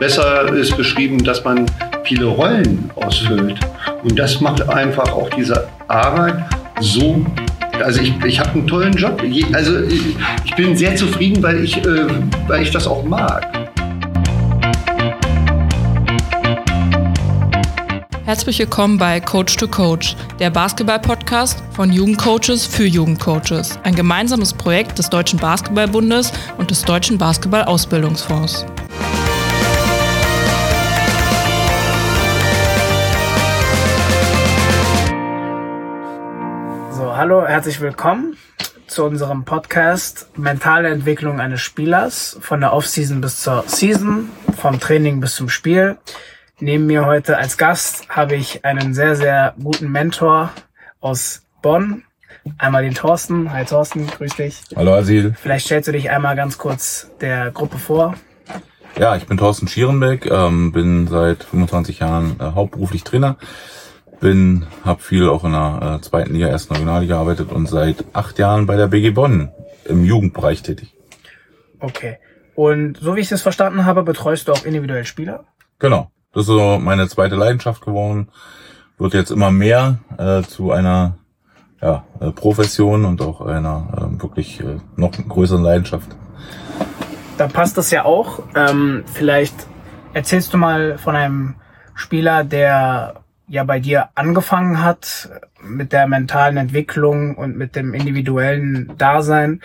besser ist beschrieben, dass man viele Rollen ausfüllt. Und das macht einfach auch diese Arbeit so. Also ich, ich habe einen tollen Job. Also ich bin sehr zufrieden, weil ich, äh, weil ich das auch mag. Herzlich willkommen bei Coach to Coach, der Basketball-Podcast von Jugendcoaches für Jugendcoaches. Ein gemeinsames Projekt des Deutschen Basketballbundes und des Deutschen Basketball-Ausbildungsfonds. Hallo, herzlich willkommen zu unserem Podcast Mentale Entwicklung eines Spielers von der Offseason bis zur Season, vom Training bis zum Spiel. Neben mir heute als Gast habe ich einen sehr, sehr guten Mentor aus Bonn. Einmal den Thorsten. Hi Thorsten, grüß dich. Hallo Asil. Vielleicht stellst du dich einmal ganz kurz der Gruppe vor. Ja, ich bin Thorsten Schierenbeck, ähm, bin seit 25 Jahren äh, hauptberuflich Trainer, bin, habe viel auch in der äh, zweiten Liga, ersten Regionalliga gearbeitet und seit acht Jahren bei der BG Bonn im Jugendbereich tätig. Okay. Und so wie ich es verstanden habe, betreust du auch individuell Spieler? Genau. Das ist so meine zweite Leidenschaft geworden. Wird jetzt immer mehr äh, zu einer ja, äh, Profession und auch einer äh, wirklich äh, noch größeren Leidenschaft. Da passt das ja auch. Ähm, vielleicht erzählst du mal von einem Spieler, der ja bei dir angefangen hat mit der mentalen Entwicklung und mit dem individuellen Dasein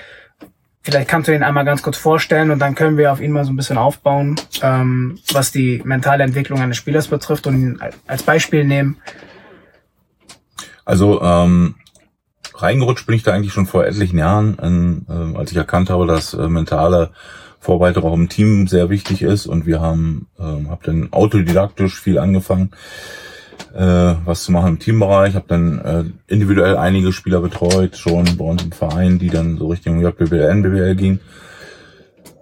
Vielleicht kannst du ihn einmal ganz kurz vorstellen und dann können wir auf ihn mal so ein bisschen aufbauen, ähm, was die mentale Entwicklung eines Spielers betrifft und ihn als Beispiel nehmen. Also ähm, reingerutscht bin ich da eigentlich schon vor etlichen Jahren, in, äh, als ich erkannt habe, dass äh, mentale Vorbereitung auch im Team sehr wichtig ist und wir haben, äh, habe dann autodidaktisch viel angefangen äh, was zu machen im Teambereich. Habe dann äh, individuell einige Spieler betreut, schon bei uns im Verein, die dann so Richtung JBL, NBBL gingen.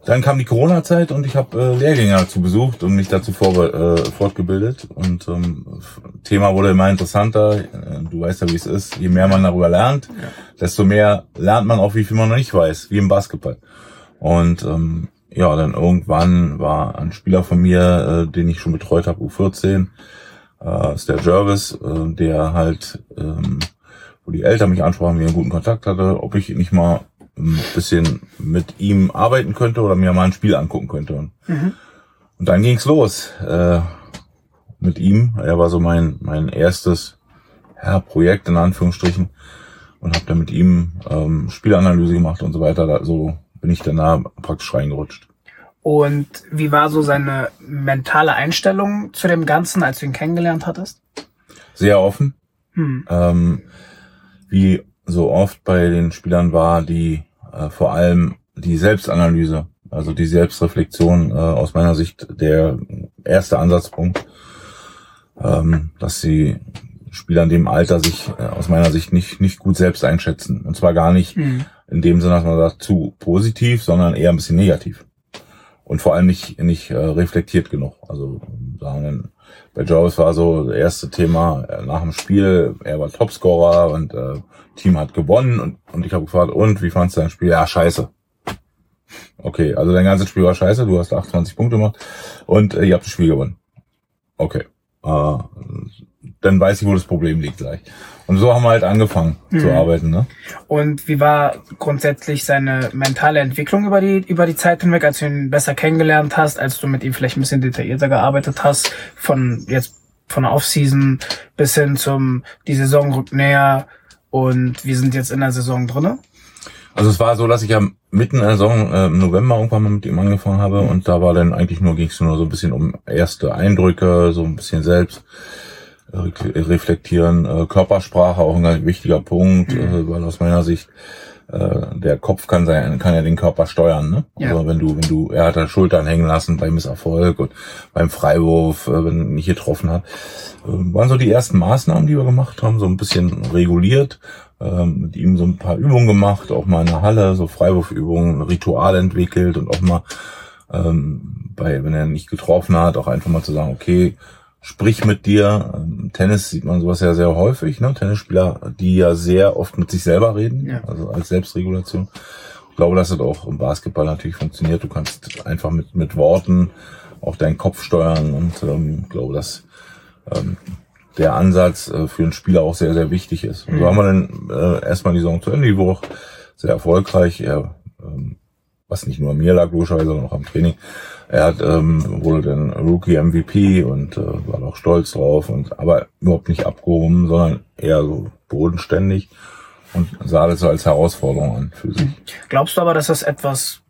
Dann kam die Corona-Zeit und ich habe äh, Lehrgänge dazu besucht und mich dazu vor, äh, fortgebildet. Und ähm, Thema wurde immer interessanter. Äh, du weißt ja, wie es ist. Je mehr man darüber lernt, ja. desto mehr lernt man auch, wie viel man noch nicht weiß, wie im Basketball. Und ähm, ja, dann irgendwann war ein Spieler von mir, äh, den ich schon betreut habe, U14, äh, ist der Jervis, äh, der halt, ähm, wo die Eltern mich ansprachen, wie er einen guten Kontakt hatte, ob ich nicht mal ein bisschen mit ihm arbeiten könnte oder mir mal ein Spiel angucken könnte. Und, mhm. und dann ging's los äh, mit ihm. Er war so mein mein erstes ja, Projekt in Anführungsstrichen und habe dann mit ihm ähm, Spielanalyse gemacht und so weiter. Da, so bin ich danach praktisch reingerutscht. Und wie war so seine mentale Einstellung zu dem Ganzen, als du ihn kennengelernt hattest? Sehr offen. Hm. Ähm, wie so oft bei den Spielern war die äh, vor allem die Selbstanalyse, also die Selbstreflexion äh, aus meiner Sicht der erste Ansatzpunkt, ähm, dass die Spieler in dem Alter sich äh, aus meiner Sicht nicht nicht gut selbst einschätzen und zwar gar nicht hm. in dem Sinne, dass man sagt zu positiv, sondern eher ein bisschen negativ und vor allem nicht, nicht äh, reflektiert genug. Also sagen, bei Jarvis war so das erste Thema äh, nach dem Spiel, er war Topscorer und äh, Team hat gewonnen und, und ich habe gefragt, und wie fandst du dein Spiel? Ja, scheiße. Okay, also dein ganzes Spiel war scheiße, du hast 28 Punkte gemacht und äh, ihr habt das Spiel gewonnen. Okay. Äh, dann weiß ich, wo das Problem liegt gleich. Und so haben wir halt angefangen mhm. zu arbeiten. Ne? Und wie war grundsätzlich seine mentale Entwicklung über die, über die Zeit hinweg, als du ihn besser kennengelernt hast, als du mit ihm vielleicht ein bisschen detaillierter gearbeitet hast, von jetzt von der Offseason bis hin zum, die Saison rückt näher und wir sind jetzt in der Saison drinne? Also es war so, dass ich ja mitten in der Saison äh, im November irgendwann mal mit ihm angefangen habe und da war dann eigentlich nur, ging es nur so ein bisschen um erste Eindrücke, so ein bisschen selbst reflektieren. Äh, Körpersprache auch ein wichtiger Punkt, mhm. Äh, weil aus meiner Sicht äh, der Kopf kann sein, kann ja den Körper steuern. Ne? Ja. Also wenn du, wenn du, er hat da Schultern hängen lassen beim Misserfolg und beim Freiwurf, wenn er nicht getroffen hat, waren so die ersten Maßnahmen, die wir gemacht haben, so ein bisschen reguliert, mit ihm so ein paar Übungen gemacht, auch mal in der Halle, so Freiwurfübungen, Ritual entwickelt und auch mal ähm, bei, wenn er nicht getroffen hat, auch einfach mal zu sagen, okay, sprich mit dir. Ähm, Tennis sieht man sowas ja sehr häufig, ne? Tennisspieler, die ja sehr oft mit sich selber reden, ja. also als Selbstregulation. Ich glaube, dass es auch im Basketball natürlich funktioniert. Du kannst einfach mit, mit Worten auch deinen Kopf steuern und ähm, glaube, dass ähm, der Ansatz äh, für einen Spieler auch sehr, sehr wichtig ist. Und so haben wir dann äh, erstmal die Saison zu Ende, die Woche sehr erfolgreich. Er, ähm, was nicht nur an mir lag, logischerweise, sondern auch am Training. Er hat, ähm, wurde dann Rookie MVP und äh, war auch stolz drauf und aber überhaupt nicht abgehoben, sondern eher so bodenständig und sah das so als Herausforderung an für sich. Glaubst du aber, dass das etwas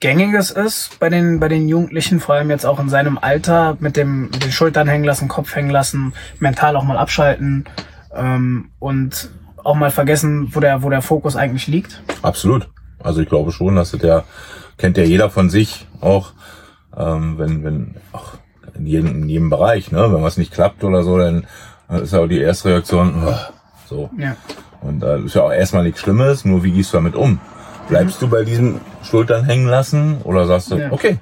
Gängiges ist bei den, bei den Jugendlichen, vor allem jetzt auch in seinem Alter, mit dem mit den Schultern hängen lassen, Kopf hängen lassen, mental auch mal abschalten ähm, und auch mal vergessen, wo der, wo der Fokus eigentlich liegt? Absolut. Also ich glaube schon, dass der kennt ja jeder von sich auch, ähm, wenn, wenn, ach, in jedem, in jedem Bereich, ne, wenn was nicht klappt oder so, dann ist ja auch die erste Reaktion, oh, so. Ja. Und da ist ja auch erstmal nichts Schlimmes, nur wie gehst du damit um? Bleibst du bei diesen Schultern hängen lassen oder sagst du, Ja. okay,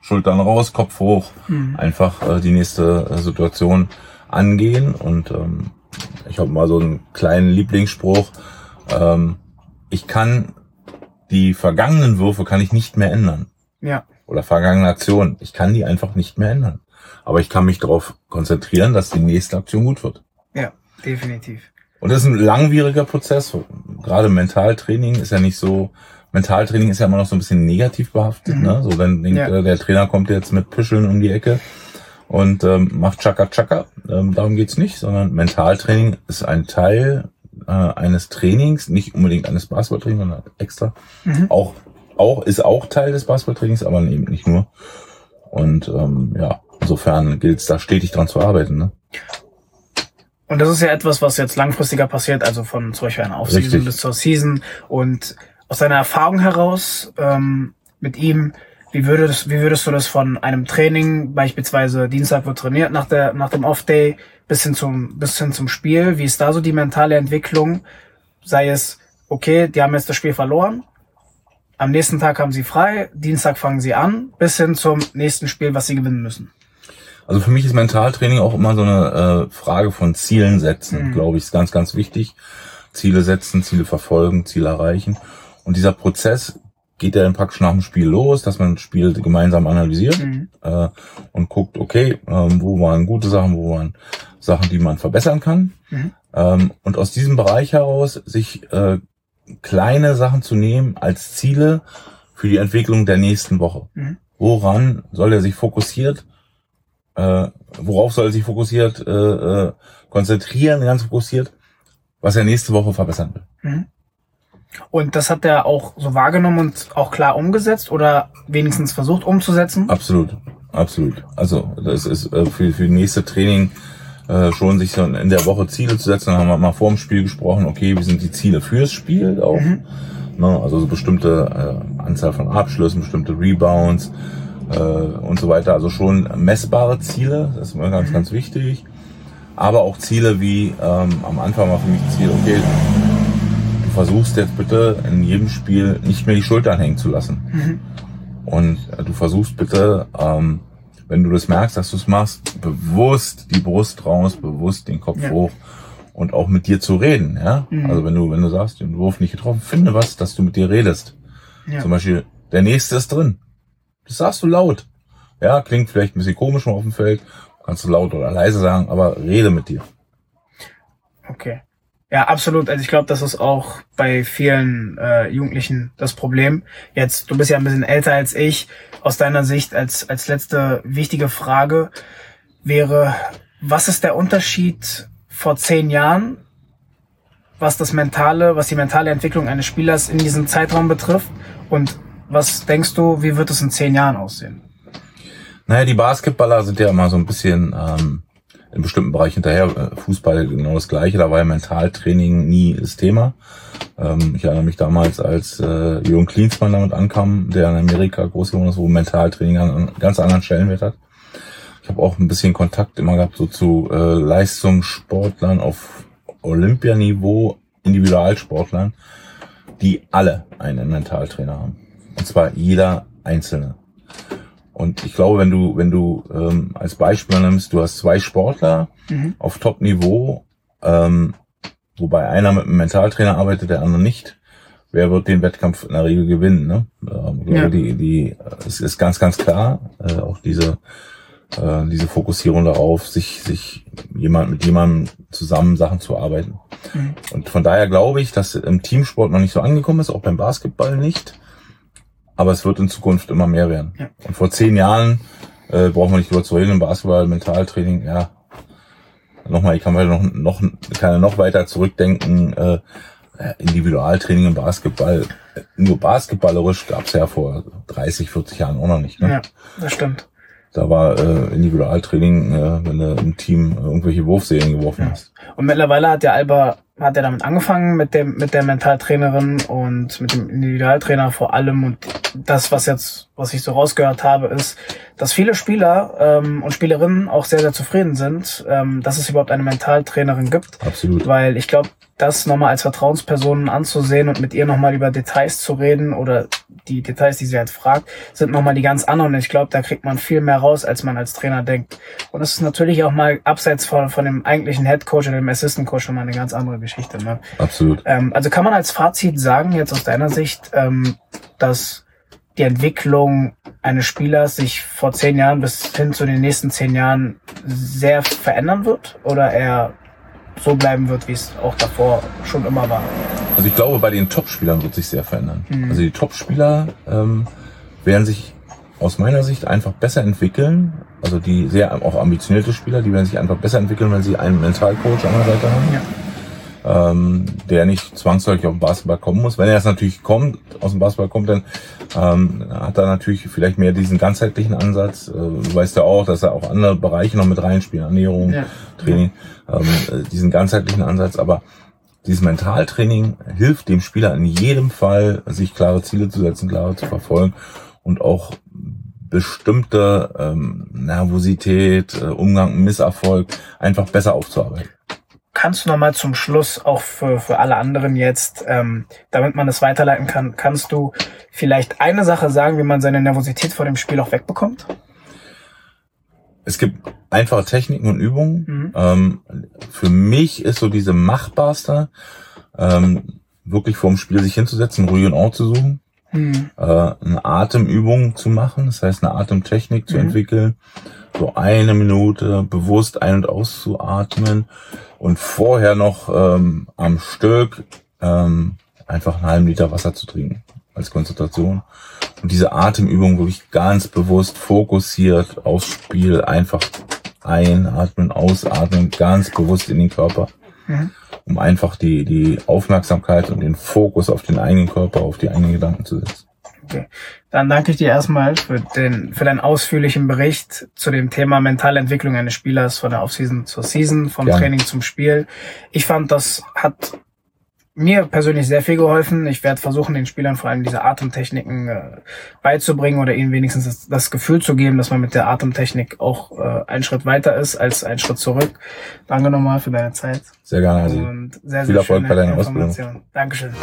Schultern raus, Kopf hoch, einfach äh, die nächste äh, Situation angehen und ähm, ich habe mal so einen kleinen Lieblingsspruch, ähm, ich kann die vergangenen Würfe kann ich nicht mehr ändern Ja. oder vergangene Aktionen, ich kann die einfach nicht mehr ändern, aber ich kann mich darauf konzentrieren, dass die nächste Aktion gut wird. Ja, definitiv. Und das ist ein langwieriger Prozess. Gerade Mentaltraining ist ja nicht so, Mentaltraining ist ja immer noch so ein bisschen negativ behaftet. Ne? So, dann denkt Ja. äh, der Trainer kommt jetzt mit Püscheln um die Ecke und ähm, macht Chaka Chaka. Ähm, darum geht's nicht, sondern Mentaltraining ist ein Teil äh, eines Trainings, nicht unbedingt eines Basketballtrainings, sondern extra. Auch, auch, ist auch Teil des Basketballtrainings, aber eben nicht nur. Und ähm, ja, insofern gilt es da stetig dran zu arbeiten. Ne? Und das ist ja etwas, was jetzt langfristiger passiert, also von zum Beispiel einer Offseason bis zur Season. Und aus deiner Erfahrung heraus ähm, mit ihm, wie würdest, wie würdest du das von einem Training, beispielsweise Dienstag wird trainiert nach, der, nach dem Off-Day, bis hin, zum, bis hin zum Spiel, wie ist da so die mentale Entwicklung? Sei es, okay, die haben jetzt das Spiel verloren, am nächsten Tag haben sie frei, Dienstag fangen sie an, bis hin zum nächsten Spiel, was sie gewinnen müssen. Also für mich ist Mentaltraining auch immer so eine äh, Frage von Zielen setzen, glaube ich, ist ganz, ganz wichtig. Ziele setzen, Ziele verfolgen, Ziele erreichen. Und dieser Prozess geht ja dann praktisch nach dem Spiel los, dass man das Spiel gemeinsam analysiert äh, und guckt, okay, ähm, wo waren gute Sachen, wo waren Sachen, die man verbessern kann. Ähm, und aus diesem Bereich heraus sich äh, kleine Sachen zu nehmen als Ziele für die Entwicklung der nächsten Woche. Mhm. Woran soll er sich fokussiert äh, worauf soll er sich fokussiert äh, äh, konzentrieren, ganz fokussiert, was er nächste Woche verbessern will. Und das hat er auch so wahrgenommen und auch klar umgesetzt oder wenigstens versucht umzusetzen? Absolut, absolut. Also das ist äh, für für das nächste Training äh, schon sich so in der Woche Ziele zu setzen. Dann haben wir mal vor dem Spiel gesprochen, okay, wie sind die Ziele fürs Spiel auch. Ne, also so bestimmte äh, Anzahl von Abschlüssen, bestimmte Rebounds äh, und so weiter. Also schon messbare Ziele, das ist mir ganz, ganz wichtig. Aber auch Ziele wie ähm, am Anfang war für mich Ziel, okay, versuchst jetzt bitte in jedem Spiel nicht mehr die Schultern hängen zu lassen. Und äh, du versuchst bitte, ähm, wenn du das merkst, dass du es machst, bewusst die Brust raus, bewusst den Kopf Ja. hoch und auch mit dir zu reden, ja. Mhm. Also wenn du, wenn du sagst, den Wurf nicht getroffen, finde was, dass du mit dir redest. Ja. Zum Beispiel, der nächste ist drin. Das sagst du laut. Ja, klingt vielleicht ein bisschen komisch auf dem Feld. Kannst du laut oder leise sagen, aber rede mit dir. Okay. Ja, absolut. Also ich glaube, das ist auch bei vielen äh, Jugendlichen das Problem. Jetzt, du bist ja ein bisschen älter als ich. Aus deiner Sicht als, als letzte wichtige Frage wäre, was ist der Unterschied vor zehn Jahren, was das mentale, was die mentale Entwicklung eines Spielers in diesem Zeitraum betrifft? Und was denkst du, wie wird es in zehn Jahren aussehen? Naja, die Basketballer sind ja immer so ein bisschen ähm, in bestimmten Bereichen hinterher. Äh, Fußball genau das Gleiche, da war ja Mentaltraining nie das Thema. Ähm, ich erinnere mich damals, als äh, Jürgen Klinsmann damit ankam, der in Amerika groß geworden ist, wo Mentaltraining an einen ganz anderen Stellenwert hat. Ich habe auch ein bisschen Kontakt immer gehabt so zu äh, Leistungssportlern auf Olympianiveau, Individualsportlern, die alle einen Mentaltrainer haben. Und zwar jeder Einzelne. Und ich glaube, wenn du, wenn du ähm, als Beispiel nimmst, du hast zwei Sportler auf Top-Niveau, ähm, wobei einer mit einem Mentaltrainer arbeitet, der andere nicht. wer wird den Wettkampf in der Regel gewinnen. Ne? Ähm, Ja. die, die, es ist ganz, ganz klar, äh, auch diese, äh, diese Fokussierung darauf, sich, sich jemand mit jemandem zusammen Sachen zu arbeiten. Mhm. Und von daher glaube ich, dass im Teamsport noch nicht so angekommen ist, auch beim Basketball nicht. Aber es wird in Zukunft immer mehr werden. Ja. Und vor zehn Jahren äh, brauchen wir nicht drüber zu reden, im Basketball, Mentaltraining, ja. Nochmal, ich kann weiter noch, noch, kann ja noch weiter zurückdenken, äh, Individualtraining im Basketball. Nur basketballerisch gab's ja vor 30, 40 Jahren auch noch nicht. Ne? Ja, das stimmt. Da war äh, Individualtraining, äh, wenn du im Team irgendwelche Wurfserien geworfen hast. Und mittlerweile hat der Alba, hat er damit angefangen mit dem, mit der Mentaltrainerin und mit dem Individualtrainer vor allem. Und das, was jetzt, was ich so rausgehört habe, ist, dass viele Spieler ähm, und Spielerinnen auch sehr, sehr zufrieden sind, ähm, dass es überhaupt eine Mentaltrainerin gibt. Absolut. Weil ich glaube, das nochmal als Vertrauensperson anzusehen und mit ihr nochmal über Details zu reden oder die Details, die sie halt fragt, sind nochmal die ganz anderen. Und ich glaube, da kriegt man viel mehr raus, als man als Trainer denkt. Und das ist natürlich auch mal abseits von, von dem eigentlichen Head Coach oder dem Assistant Coach nochmal eine ganz andere Geschichte. Ne? Absolut. Ähm, also kann man als Fazit sagen, jetzt aus deiner Sicht, ähm, dass die Entwicklung eines Spielers sich vor zehn Jahren bis hin zu den nächsten zehn Jahren sehr verändern wird oder er so bleiben wird, wie es auch davor schon immer war. Also ich glaube, bei den Topspielern wird sich sehr verändern. Mhm. Also die Topspieler ähm, werden sich aus meiner Sicht einfach besser entwickeln. Also die sehr auch ambitionierte Spieler, die werden sich einfach besser entwickeln, wenn sie einen Mentalcoach an der Seite haben. Ja. Ähm, der nicht zwangsläufig auf den Basketball kommen muss. Wenn er jetzt natürlich kommt, aus dem Basketball kommt, dann ähm, hat er natürlich vielleicht mehr diesen ganzheitlichen Ansatz. Äh, du weißt ja auch, dass er auch andere Bereiche noch mit reinspielen, Ernährung, Ja. Training, ähm, äh, diesen ganzheitlichen Ansatz. Aber dieses Mentaltraining hilft dem Spieler in jedem Fall, sich klare Ziele zu setzen, klare zu verfolgen und auch bestimmte ähm, Nervosität, äh, Umgang mit Misserfolg einfach besser aufzuarbeiten. Kannst du nochmal zum Schluss auch für, für alle anderen jetzt, ähm, damit man das weiterleiten kann, kannst du vielleicht eine Sache sagen, wie man seine Nervosität vor dem Spiel auch wegbekommt? Es gibt einfache Techniken und Übungen. Mhm. Ähm, für mich ist so diese machbarste, ähm, wirklich vorm Spiel sich hinzusetzen, einen ruhigen Ort zu suchen, Hm. äh, eine Atemübung zu machen, das heißt eine Atemtechnik zu Mhm. entwickeln, so eine Minute bewusst ein- und auszuatmen und vorher noch ähm, am Stück ähm, einfach einen halben Liter Wasser zu trinken als Konzentration. Und diese Atemübung wirklich ganz bewusst fokussiert aufs Spiel einfach einatmen, ausatmen, ganz bewusst in den Körper, Mhm. um einfach die, die Aufmerksamkeit und den Fokus auf den eigenen Körper, auf die eigenen Gedanken zu setzen. Okay. Dann danke ich dir erstmal für den, für deinen ausführlichen Bericht zu dem Thema mentale Entwicklung eines Spielers von der Offseason zur Season, vom Gerne. Training zum Spiel. Ich fand, das hat mir persönlich sehr viel geholfen. Ich werde versuchen, den Spielern vor allem diese Atemtechniken äh, beizubringen oder ihnen wenigstens das, das Gefühl zu geben, dass man mit der Atemtechnik auch äh, einen Schritt weiter ist als einen Schritt zurück. Danke nochmal für deine Zeit Sehr gerne, also. und sehr, viel sehr Erfolg schöne bei deiner Ausbildung. Dankeschön.